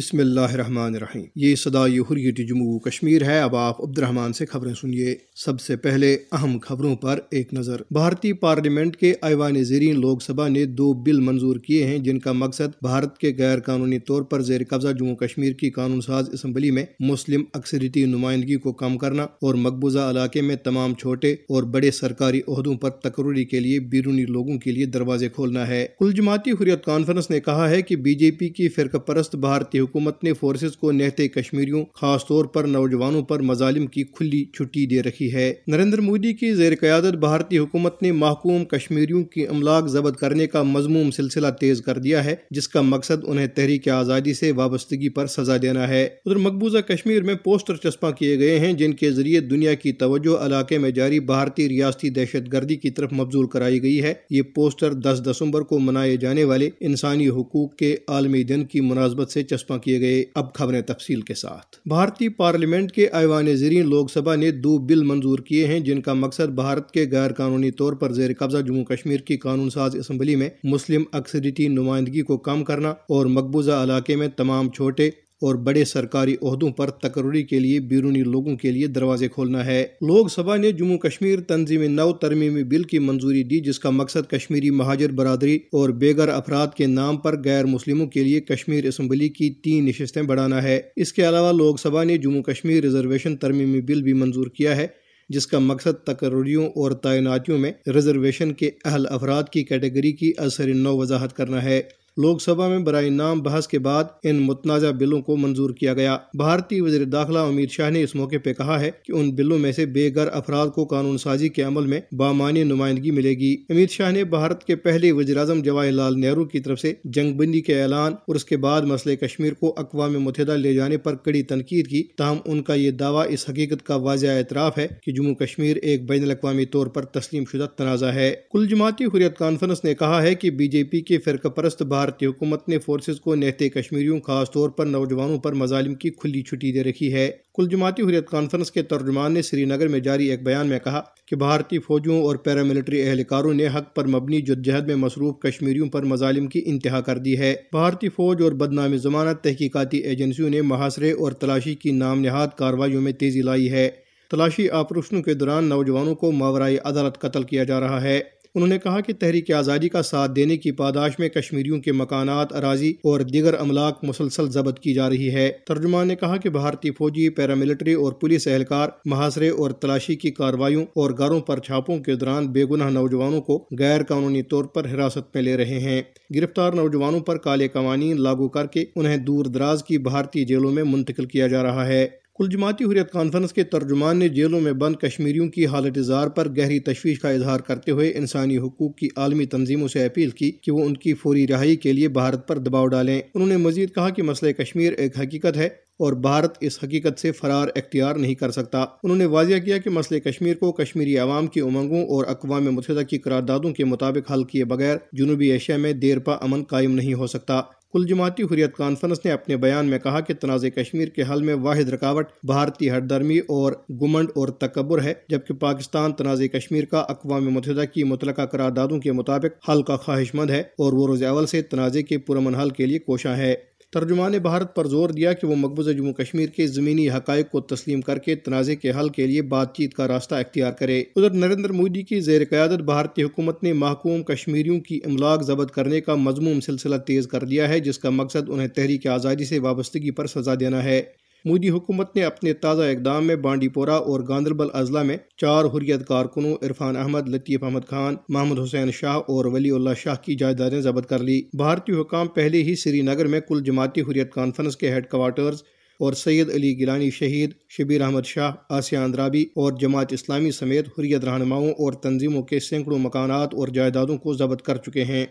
بسم اللہ الرحمن الرحیم۔ یہ صدائی حریت جموں کشمیر ہے۔ اب آپ عبد الرحمن سے خبریں سنیے۔ سب سے پہلے اہم خبروں پر ایک نظر۔ بھارتی پارلیمنٹ کے ایوان زیرین لوک سبھا نے دو بل منظور کیے ہیں، جن کا مقصد بھارت کے غیر قانونی طور پر زیر قبضہ جموں کشمیر کی قانون ساز اسمبلی میں مسلم اکثریتی نمائندگی کو کم کرنا اور مقبوضہ علاقے میں تمام چھوٹے اور بڑے سرکاری عہدوں پر تقرری کے لیے بیرونی لوگوں کے لیے دروازے کھولنا ہے۔ کل جماعتی حریت کانفرنس نے کہا ہے کہ بی جے پی کی فرقہ پرست بھارتی حکومت نے فورسز کو نہتے کشمیریوں، خاص طور پر نوجوانوں پر مظالم کی کھلی چھٹی دے رکھی ہے۔ نریندر مودی کی زیر قیادت بھارتی حکومت نے محکوم کشمیریوں کی املاک ضبط کرنے کا مضموم سلسلہ تیز کر دیا ہے، جس کا مقصد انہیں تحریک آزادی سے وابستگی پر سزا دینا ہے۔ ادھر مقبوضہ کشمیر میں پوسٹر چسپاں کیے گئے ہیں، جن کے ذریعے دنیا کی توجہ علاقے میں جاری بھارتی ریاستی دہشت گردی کی طرف مبزول کرائی گئی ہے۔ یہ پوسٹر دس دسمبر کو منائے جانے والے انسانی حقوق کے عالمی دن کی مناسبت سے چسپاں کیے گئے اب خبریں تفصیل کے ساتھ۔ بھارتی پارلیمنٹ کے ایوان زرین لوک سبھا نے دو بل منظور کیے ہیں، جن کا مقصد بھارت کے غیر قانونی طور پر زیر قبضہ جموں کشمیر کی قانون ساز اسمبلی میں مسلم اکثریتی نمائندگی کو کم کرنا اور مقبوضہ علاقے میں تمام چھوٹے اور بڑے سرکاری عہدوں پر تقرری کے لیے بیرونی لوگوں کے لیے دروازے کھولنا ہے۔ لوک سبھا نے جموں کشمیر تنظیم نو ترمیمی بل کی منظوری دی، جس کا مقصد کشمیری مہاجر برادری اور بیگر افراد کے نام پر غیر مسلموں کے لیے کشمیر اسمبلی کی تین نشستیں بڑھانا ہے۔ اس کے علاوہ لوک سبھا نے جموں کشمیر ریزرویشن ترمیمی بل بھی منظور کیا ہے، جس کا مقصد تقرریوں اور تعیناتیوں میں ریزرویشن کے اہل افراد کی کیٹیگری کی اثر نو وضاحت کرنا ہے۔ لوک سبھا میں برائے نام بحث کے بعد ان متنازع بلوں کو منظور کیا گیا۔ بھارتی وزیر داخلہ امید شاہ نے اس موقع پہ کہا ہے کہ ان بلوں میں سے بے گھر افراد کو قانون سازی کے عمل میں بامانی نمائندگی ملے گی۔ امید شاہ نے بھارت کے پہلے وزیر اعظم جواہر لال نہرو کی طرف سے جنگ بندی کے اعلان اور اس کے بعد مسئلہ کشمیر کو اقوام متحدہ لے جانے پر کڑی تنقید کی، تاہم ان کا یہ دعویٰ اس حقیقت کا واضح اعتراف ہے کہ جموں کشمیر ایک بین الاقوامی طور پر تسلیم شدہ تنازع ہے۔ کل جماعتی حریت کانفرنس نے کہا ہے کہ بی جے پی کے فرقہ پرست بھارت بھارتی حکومت نے فورسز کو نہتے کشمیریوں، خاص طور پر نوجوانوں پر مظالم کی کھلی چھٹی دے رکھی ہے۔ کل جماعتی حریت کانفرنس کے ترجمان نے سری نگر میں جاری ایک بیان میں کہا کہ بھارتی فوجوں اور پیراملٹری اہلکاروں نے حق پر مبنی جدجہد میں مصروف کشمیریوں پر مظالم کی انتہا کر دی ہے۔ بھارتی فوج اور بدنامی ضمانت تحقیقاتی ایجنسیوں نے محاصرے اور تلاشی کی نام نہاد کاروائیوں میں تیزی لائی ہے۔ تلاشی آپریشنوں کے دوران نوجوانوں کو ماورائی عدالت قتل کیا جا رہا ہے۔ انہوں نے کہا کہ تحریک آزادی کا ساتھ دینے کی پاداش میں کشمیریوں کے مکانات، اراضی اور دیگر املاک مسلسل ضبط کی جا رہی ہے۔ ترجمان نے کہا کہ بھارتی فوجی، پیراملٹری اور پولیس اہلکار، محاصرے اور تلاشی کی کاروائیوں اور گاروں پر چھاپوں کے دوران بے گناہ نوجوانوں کو غیر قانونی طور پر حراست میں لے رہے ہیں۔ گرفتار نوجوانوں پر کالے قوانین لاگو کر کے انہیں دور دراز کی بھارتی جیلوں میں منتقل کیا جا رہا ہے۔ کل جماعتی حریت کانفرنس کے ترجمان نے جیلوں میں بند کشمیریوں کی حالت اظہار پر گہری تشویش کا اظہار کرتے ہوئے انسانی حقوق کی عالمی تنظیموں سے اپیل کی کہ وہ ان کی فوری رہائی کے لیے بھارت پر دباؤ ڈالیں۔ انہوں نے مزید کہا کہ مسئلہ کشمیر ایک حقیقت ہے اور بھارت اس حقیقت سے فرار اختیار نہیں کر سکتا۔ انہوں نے واضح کیا کہ مسئلہ کشمیر کو کشمیری عوام کی امنگوں اور اقوام متحدہ کی قراردادوں کے مطابق حل کیے بغیر جنوبی ایشیا میں دیر پا امن قائم نہیں ہو سکتا۔ کل جماعتی حریت کانفرنس نے اپنے بیان میں کہا کہ تنازع کشمیر کے حل میں واحد رکاوٹ، بھارتی ہردرمی اور گمنڈ اور تکبر ہے، جبکہ پاکستان تنازع کشمیر کا اقوام متحدہ کی متعلقہ قراردادوں کے مطابق حل کا خواہش مند ہے اور وہ روز اول سے تنازع کے پرامن حل کے لیے کوشاں ہے۔ ترجمان بھارت پر زور دیا کہ وہ مقبوضہ جموں کشمیر کے زمینی حقائق کو تسلیم کر کے تنازع کے حل کے لیے بات چیت کا راستہ اختیار کرے۔ ادھر نریندر مودی کی زیر قیادت بھارتی حکومت نے محکوم کشمیریوں کی املاک ضبط کرنے کا مضموم سلسلہ تیز کر دیا ہے، جس کا مقصد انہیں تحریک آزادی سے وابستگی پر سزا دینا ہے۔ مودی حکومت نے اپنے تازہ اقدام میں بانڈی پورہ اور گاندربل اضلاع میں چار حریت کارکنوں عرفان احمد، لطیف احمد خان، محمد حسین شاہ اور ولی اللہ شاہ کی جائیدادیں ضبط کر لی۔ بھارتی حکام پہلے ہی سری نگر میں کل جماعتی حریت کانفرنس کے ہیڈ کوارٹرز اور سید علی گیلانی شہید، شبیر احمد شاہ، آسیہ اندرابی اور جماعت اسلامی سمیت حریت رہنماؤں اور تنظیموں کے سینکڑوں مکانات اور جائیدادوں کو ضبط کر چکے ہیں۔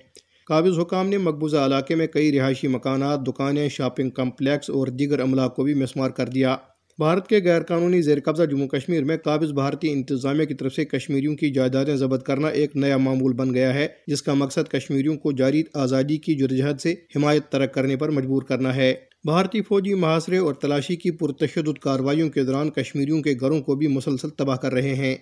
قابض حکام نے مقبوضہ علاقے میں کئی رہائشی مکانات، دکانیں، شاپنگ کمپلیکس اور دیگر املاک کو بھی مسمار کر دیا۔ بھارت کے غیر قانونی زیر قبضہ جموں کشمیر میں قابض بھارتی انتظامیہ کی طرف سے کشمیریوں کی جائیدادیں ضبط کرنا ایک نیا معمول بن گیا ہے، جس کا مقصد کشمیریوں کو جاری آزادی کی جدوجہد سے حمایت ترک کرنے پر مجبور کرنا ہے۔ بھارتی فوجی محاصرے اور تلاشی کی پرتشدد کارروائیوں کے دوران کشمیریوں کے گھروں کو بھی مسلسل تباہ کر رہے ہیں۔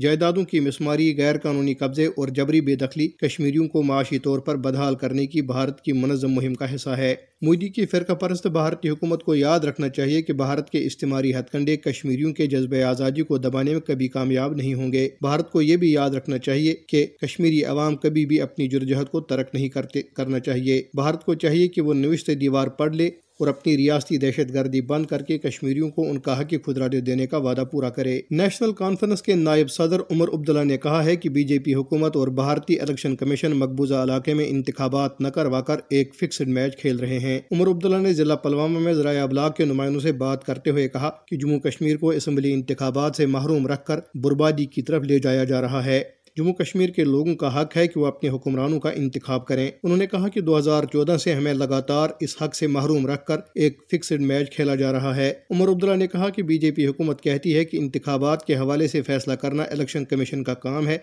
جائیدادوں کی مسماری غیر قانونی قبضے اور جبری بے دخلی کشمیریوں کو معاشی طور پر بدحال کرنے کی بھارت کی منظم مہم کا حصہ ہے۔ مودی کی فرقہ پرست بھارتی حکومت کو یاد رکھنا چاہیے کہ بھارت کے استعماری ہتھ کنڈے کشمیریوں کے جذبہ آزادی کو دبانے میں کبھی کامیاب نہیں ہوں گے۔ بھارت کو یہ بھی یاد رکھنا چاہیے کہ کشمیری عوام کبھی بھی اپنی جرجہت کو ترک نہیں کرتے، کرنا چاہیے۔ بھارت کو چاہیے کہ وہ نوشت دیوار پڑھ لے اور اپنی ریاستی دہشت گردی بند کر کے کشمیریوں کو ان کا حق خدراٹے دینے کا وعدہ پورا کرے۔ نیشنل کانفرنس کے نائب صدر عمر عبداللہ نے کہا ہے کہ بی جے پی حکومت اور بھارتی الیکشن کمیشن مقبوضہ علاقے میں انتخابات نہ کروا کر ایک فکسڈ میچ کھیل رہے ہیں۔ عمر عبداللہ نے ضلع پلوامہ میں ذرائع ابلاغ کے نمائندوں سے بات کرتے ہوئے کہا کہ جموں کشمیر کو اسمبلی انتخابات سے محروم رکھ کر بربادی کی طرف لے جایا جا رہا ہے۔ جموں کشمیر کے لوگوں کا حق ہے کہ وہ اپنے حکمرانوں کا انتخاب کریں۔ انہوں نے کہا کہ دو ہزار چودہ سے ہمیں لگاتار اس حق سے محروم رکھ کر ایک فکسڈ میچ کھیلا جا رہا ہے۔ عمر عبداللہ نے کہا کہ بی جے پی حکومت کہتی ہے کہ انتخابات کے حوالے سے فیصلہ کرنا الیکشن کمیشن کا کام ہے،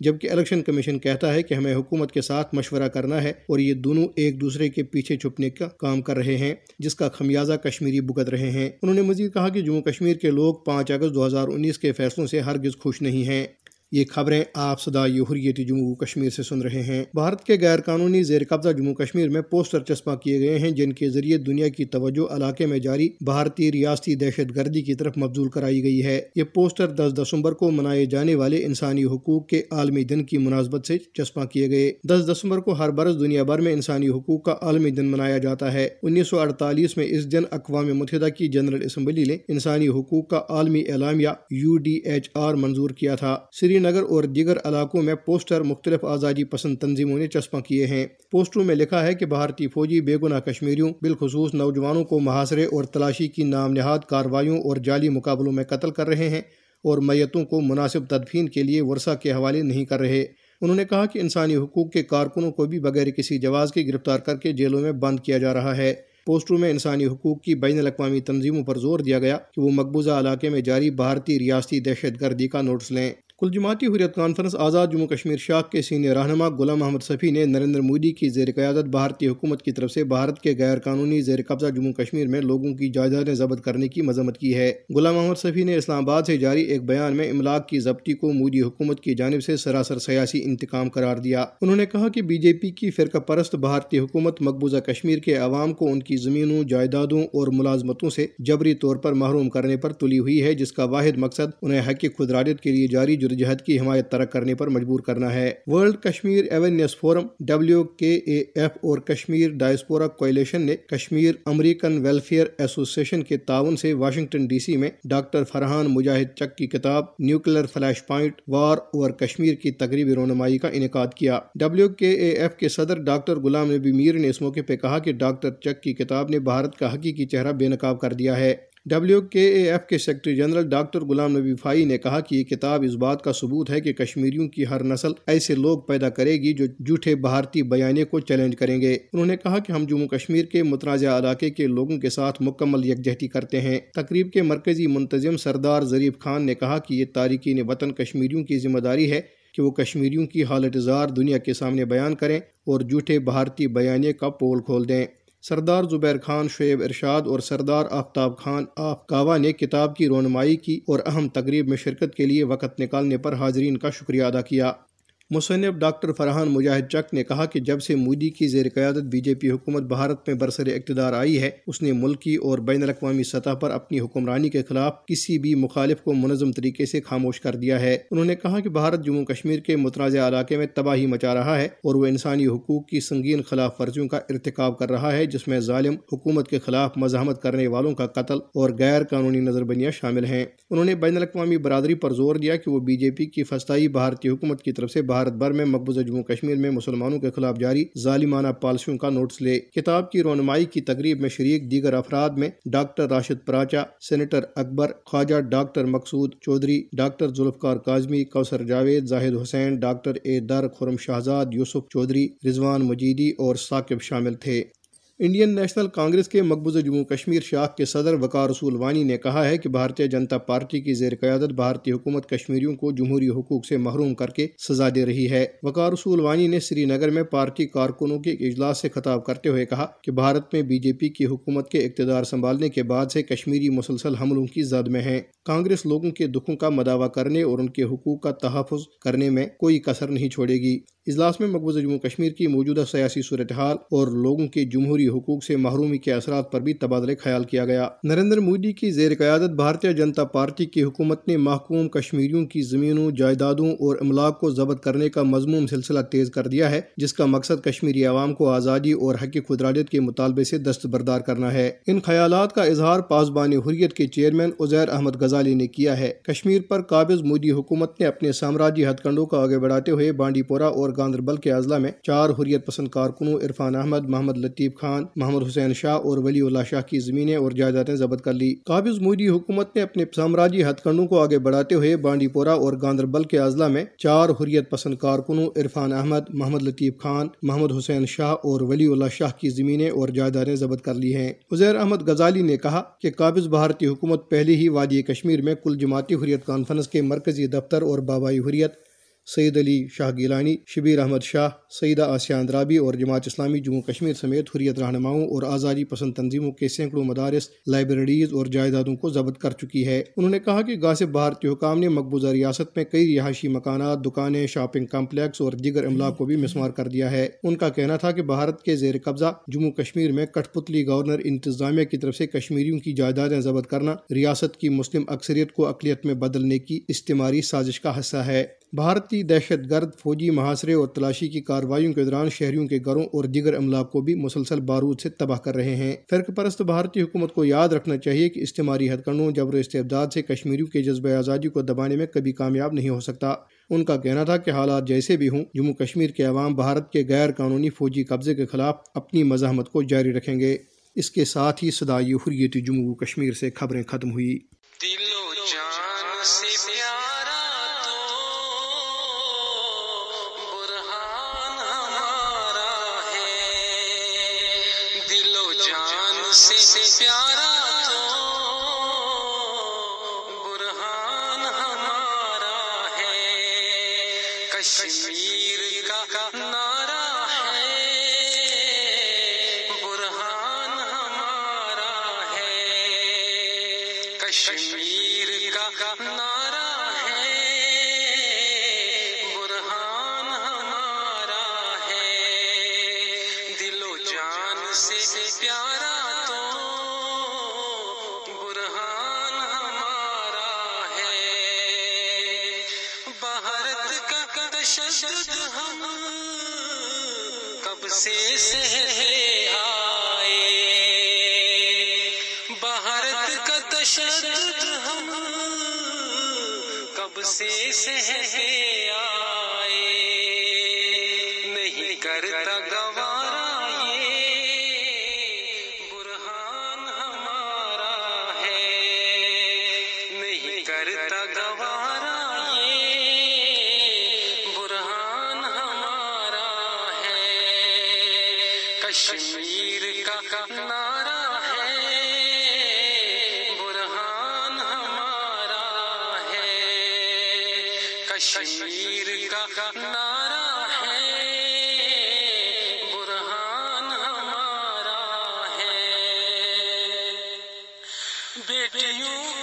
جبکہ الیکشن کمیشن کہتا ہے کہ ہمیں حکومت کے ساتھ مشورہ کرنا ہے اور یہ دونوں ایک دوسرے کے پیچھے چھپنے کا کام کر رہے ہیں، جس کا خمیازہ کشمیری بگت رہے ہیں۔ انہوں نے مزید کہا کہ جموں کشمیر کے لوگ پانچ اگست دو ہزار انیس کے فیصلوں سے ہرگز خوش نہیں ہیں۔ یہ خبریں آپ صدا حریت جموں کشمیر سے سن رہے ہیں۔ بھارت کے غیر قانونی زیر قبضہ جموں کشمیر میں پوسٹر چسپاں کیے گئے ہیں، جن کے ذریعے دنیا کی توجہ علاقے میں جاری بھارتی ریاستی دہشت گردی کی طرف مبزول کرائی گئی ہے۔ یہ پوسٹر دس دسمبر کو منائے جانے والے انسانی حقوق کے عالمی دن کی مناسبت سے چسپاں کیے گئے۔ دس دسمبر کو ہر برس دنیا بھر میں انسانی حقوق کا عالمی دن منایا جاتا ہے۔ انیس سو اڑتالیس میں اس دن اقوام متحدہ کی جنرل اسمبلی نے انسانی حقوق کا عالمی اعلامیہ یو ڈی ایچ آر منظور کیا تھا۔ سری نگر اور دیگر علاقوں میں پوسٹر مختلف آزادی پسند تنظیموں نے چسپاں کیے ہیں۔ پوسٹروں میں لکھا ہے کہ بھارتی فوجی بے گناہ کشمیریوں، بالخصوص نوجوانوں کو محاصرے اور تلاشی کی نام نہاد کاروائیوں اور جعلی مقابلوں میں قتل کر رہے ہیں اور میتوں کو مناسب تدفین کے لیے ورثہ کے حوالے نہیں کر رہے۔ انہوں نے کہا کہ انسانی حقوق کے کارکنوں کو بھی بغیر کسی جواز کے گرفتار کر کے جیلوں میں بند کیا جا رہا ہے۔ پوسٹروں میں انسانی حقوق کی بین الاقوامی تنظیموں پر زور دیا گیا کہ وہ مقبوضہ علاقے میں جاری بھارتی ریاستی دہشت گردی کا نوٹس لیں۔ کل جماعتی حریت کانفرنس آزاد جموں کشمیر شاخ کے سینئر رہنما غلام محمد صفی نے نریندر مودی کی زیر قیادت بھارتی حکومت کی طرف سے بھارت کے غیر قانونی زیر قبضہ جموں کشمیر میں لوگوں کی جائیدادیں ضبط کرنے کی مذمت کی ہے۔ غلام محمد صفی نے اسلام آباد سے جاری ایک بیان میں املاک کی ضبطی کو مودی حکومت کی جانب سے سراسر سیاسی انتقام قرار دیا۔ انہوں نے کہا کہ بی جے پی کی فرقہ پرست بھارتی حکومت مقبوضہ کشمیر کے عوام کو ان کی زمینوں، جائیدادوں اور ملازمتوں سے جبری طور پر محروم کرنے پر تلی ہوئی ہے، جس کا واحد مقصد انہیں حق خدراجت کے لیے جاری جرجہد کی حمایت ترک کرنے پر مجبور کرنا ہے۔ World Kashmir awareness forum W K A F اور کشمیر ڈائسپورا کوئلیشن نے کشمیر امریکن ویلفیئر ایسوسیشن کے تعاون سے واشنگٹن ڈی سی میں ڈاکٹر فرحان مجاہد چک کی کتاب nuclear flash point war over Kashmir کی تقریبی رونمائی کا انعقاد کیا۔ ڈبلیو کے اے ایف کے صدر ڈاکٹر غلام نبی میر نے اس موقع پہ کہا کہ ڈاکٹر چک کی کتاب نے بھارت کا حقیقی چہرہ بے نقاب کر دیا ہے۔ ڈبلیو کے اے ایف کے secretary general doctor Ghulam Nabi Fai نے کہا کہ یہ کتاب اس بات کا ثبوت ہے کہ کشمیریوں کی ہر نسل ایسے لوگ پیدا کرے گی جو جھوٹے بھارتی بیانے کو چیلنج کریں گے۔ انہوں نے کہا کہ ہم جموں کشمیر کے متنازع علاقے کے لوگوں کے ساتھ مکمل یکجہتی کرتے ہیں۔ تقریب کے مرکزی منتظم سردار ظریف خان نے کہا کہ یہ تارکین وطن کشمیریوں کی ذمہ داری ہے کہ وہ کشمیریوں کی حالت اظہار دنیا کے سامنے بیان کریں اور جھوٹے بھارتی بیانے کا پول کھول دیں۔ سردار زبیر خان، شعیب ارشاد اور سردار آفتاب خان آف کاوا نے کتاب کی رونمائی کی اور اہم تقریب میں شرکت کے لیے وقت نکالنے پر حاضرین کا شکریہ ادا کیا۔ مصنف ڈاکٹر فرحان مجاہد چک نے کہا کہ جب سے مودی کی زیر قیادت بی جے پی حکومت بھارت میں برسر اقتدار آئی ہے، اس نے ملکی اور بین الاقوامی سطح پر اپنی حکمرانی کے خلاف کسی بھی مخالف کو منظم طریقے سے خاموش کر دیا ہے۔ انہوں نے کہا کہ بھارت جموں کشمیر کے متنازع علاقے میں تباہی مچا رہا ہے اور وہ انسانی حقوق کی سنگین خلاف ورزیوں کا ارتکاب کر رہا ہے، جس میں ظالم حکومت کے خلاف مزاحمت کرنے والوں کا قتل اور غیر قانونی نظر بندیاں شامل ہیں۔ انہوں نے بین الاقوامی برادری پر زور دیا کہ وہ بی جے پی کی فسطائی بھارتی حکومت کی طرف سے بھارت بھر میں مقبوضہ جموں کشمیر میں مسلمانوں کے خلاف جاری ظالمانہ پالیسیوں کا نوٹس لے۔ کتاب کی رونمائی کی تقریب میں شریک دیگر افراد میں doctor Rashid Paracha, senator Akbar Khawaja doctor Maqsood Chaudhry, doctor Zulfiqar Kazmi, Kausar Javed, Zahid Hussain, doctor A Dar Khurram Shahzad Yousuf Chaudhry, Rizwan Majeedi اور ثاقب شامل تھے۔ انڈین نیشنل کانگریس کے مقبوضہ جموں کشمیر شاخ کے صدر وقار رسول وانی نے کہا ہے کہ بھارتیہ جنتا پارٹی کی زیر قیادت بھارتی حکومت کشمیریوں کو جمہوری حقوق سے محروم کر کے سزا دے رہی ہے۔ وقار رسول وانی نے سری نگر میں پارٹی کارکنوں کے ایک اجلاس سے خطاب کرتے ہوئے کہا کہ بھارت میں بی جے پی کی حکومت کے اقتدار سنبھالنے کے بعد سے کشمیری مسلسل حملوں کی زد میں ہیں۔ کانگریس لوگوں کے دکھوں کا مداوع کرنے اور ان کے حقوق کا تحفظ کرنے میں کوئی کسر نہیں چھوڑے گی۔ اجلاس میں مقبوضہ جموں کشمیر کی موجودہ سیاسی صورتحال اور لوگوں کے جمہوری حقوق سے محرومی کے اثرات پر بھی تبادلہ خیال کیا گیا۔ نریندر مودی کی زیر قیادت بھارتیہ جنتا پارٹی کی حکومت نے محکوم کشمیریوں کی زمینوں، جائیدادوں اور املاک کو ضبط کرنے کا مضموم سلسلہ تیز کر دیا ہے، جس کا مقصد کشمیری عوام کو آزادی اور حق خدراجت کے مطالبے سے دستبردار کرنا ہے۔ ان خیالات کا اظہار پاسبان حریت کے چیئرمین عزیر احمد غزالی نے کیا ہے۔ کشمیر پر قابض مودی حکومت نے اپنے سامراجی ہتھ کنڈوں کا آگے بڑھاتے ہوئے بانڈی پورہ اور گاندربل کے اضلاع میں چار حریت پسند کارکنوں، عرفان احمد، محمد لطیف خان محمد حسین شاہ اور ولی اللہ شاہ کی زمینیں اور جائیدادیں ضبط کر لی۔ قابض مودی حکومت نے اپنے سامراجی ہتھ کنڈوں کو آگے بڑھاتے ہوئے بانڈی پورہ اور گاندربل کے اضلاع میں چار حریت پسند کارکنوں، عرفان احمد، محمد لطیف خان، محمد حسین شاہ اور ولی اللہ شاہ کی زمینیں اور جائیدادیں ضبط کر لی ہیں۔ عزیر احمد غزالی نے کہا کہ قابض بھارتی حکومت پہلے ہی وادی کشمیر میں کل جماعتی حریت کانفرنس کے مرکزی دفتر اور بابائی حریت سید علی شاہ گیلانی، شبیر احمد شاہ، سیدہ آسیہ اندرابی اور جماعت اسلامی جموں کشمیر سمیت حریت رہنماؤں اور آزادی پسند تنظیموں کے سینکڑوں مدارس، لائبریریز اور جائیدادوں کو ضبط کر چکی ہے۔ انہوں نے کہا کہ غاصب بھارتی حکام نے مقبوضہ ریاست میں کئی رہائشی مکانات، دکانیں، شاپنگ کمپلیکس اور دیگر املاک کو بھی مسمار کر دیا ہے۔ ان کا کہنا تھا کہ بھارت کے زیر قبضہ جموں کشمیر میں کٹ پتلی گورنر انتظامیہ کی طرف سے کشمیریوں کی جائیدادیں ضبط کرنا، ریاست کی مسلم اکثریت کو اقلیت میں بدلنے کی استعماری سازش کا حصہ ہے۔ بھارتی دہشت گرد فوجی محاصرے اور تلاشی کی کارروائیوں کے دوران شہریوں کے گھروں اور دیگر املاک کو بھی مسلسل بارود سے تباہ کر رہے ہیں۔ فرق پرست بھارتی حکومت کو یاد رکھنا چاہیے کہ استعماری ہتھ کنڈوں جبر استعداد سے کشمیریوں کے جذبہ آزادی کو دبانے میں کبھی کامیاب نہیں ہو سکتا۔ ان کا کہنا تھا کہ حالات جیسے بھی ہوں، جموں کشمیر کے عوام بھارت کے غیر قانونی فوجی قبضے کے خلاف اپنی مزاحمت کو جاری رکھیں گے۔ اس کے ساتھ ہی صدائی حریت جموں کشمیر سے خبریں ختم ہوئی کشمیر پہلے آئے۔ بھارت کا تشدد ہم کب سے سہے آئے کشمیر کا نعرہ ہے برہان ہمارا ہے۔ بیٹیوں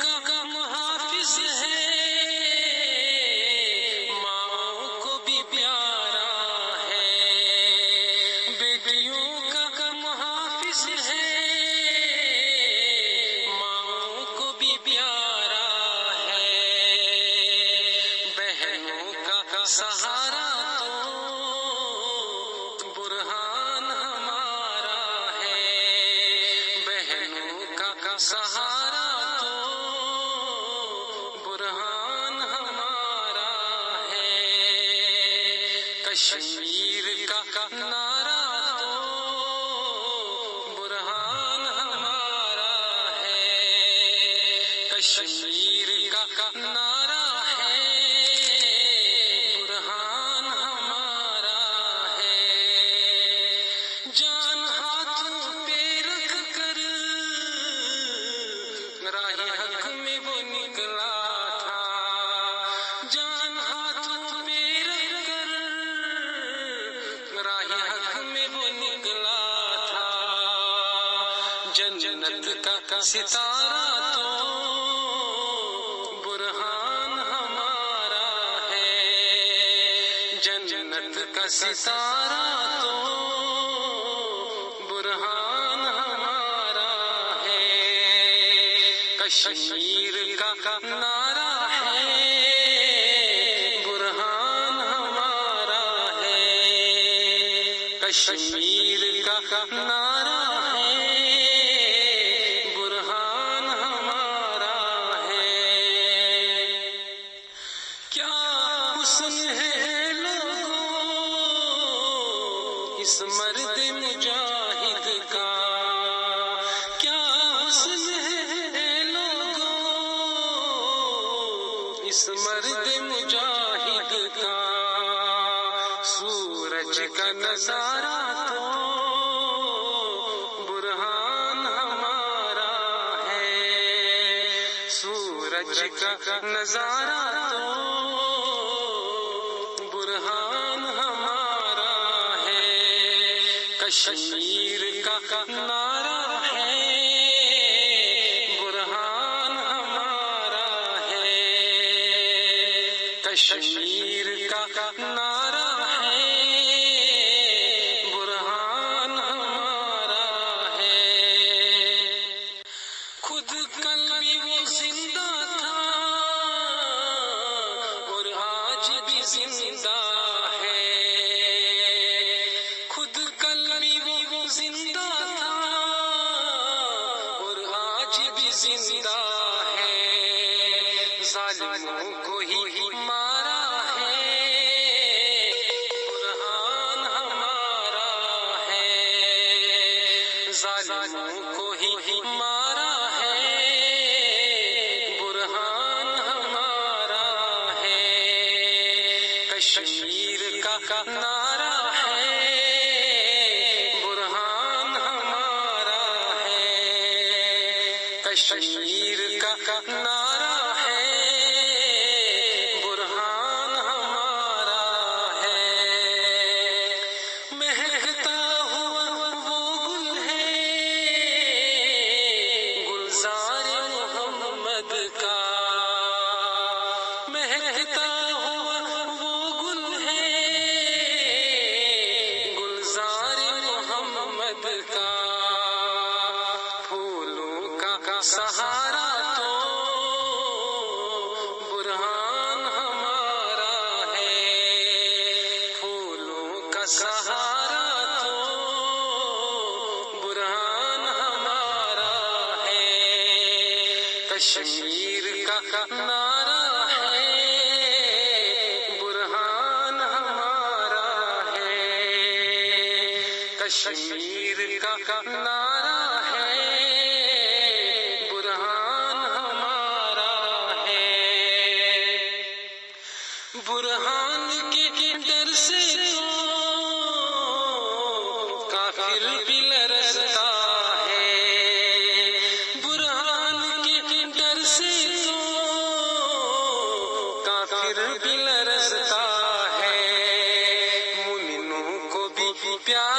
سہارا تو برہان ہمارا ہے۔ کشمیر کا نارا تو برہان ہمارا ہے۔ کشمیر جان ہاتھوں پہ رکھ راہ حق میں وہ نکلا تھا۔ جنت کا ستارہ تو برہان ہمارا ہے۔ جنت کا ستارہ تو برہان ہمارا ہے۔ کشمیر کشمیر کا نظارہ تو برہان ہمارا ہے۔ کشمیر کا زندہ ہے ظالموں کو ہی ماں کشمیر کا نعرہ ہے برہان ہمارا ہے۔ کشمیر کا نعرہ شاعر بھی لرزتا ہے مومنوں کو بھی پیار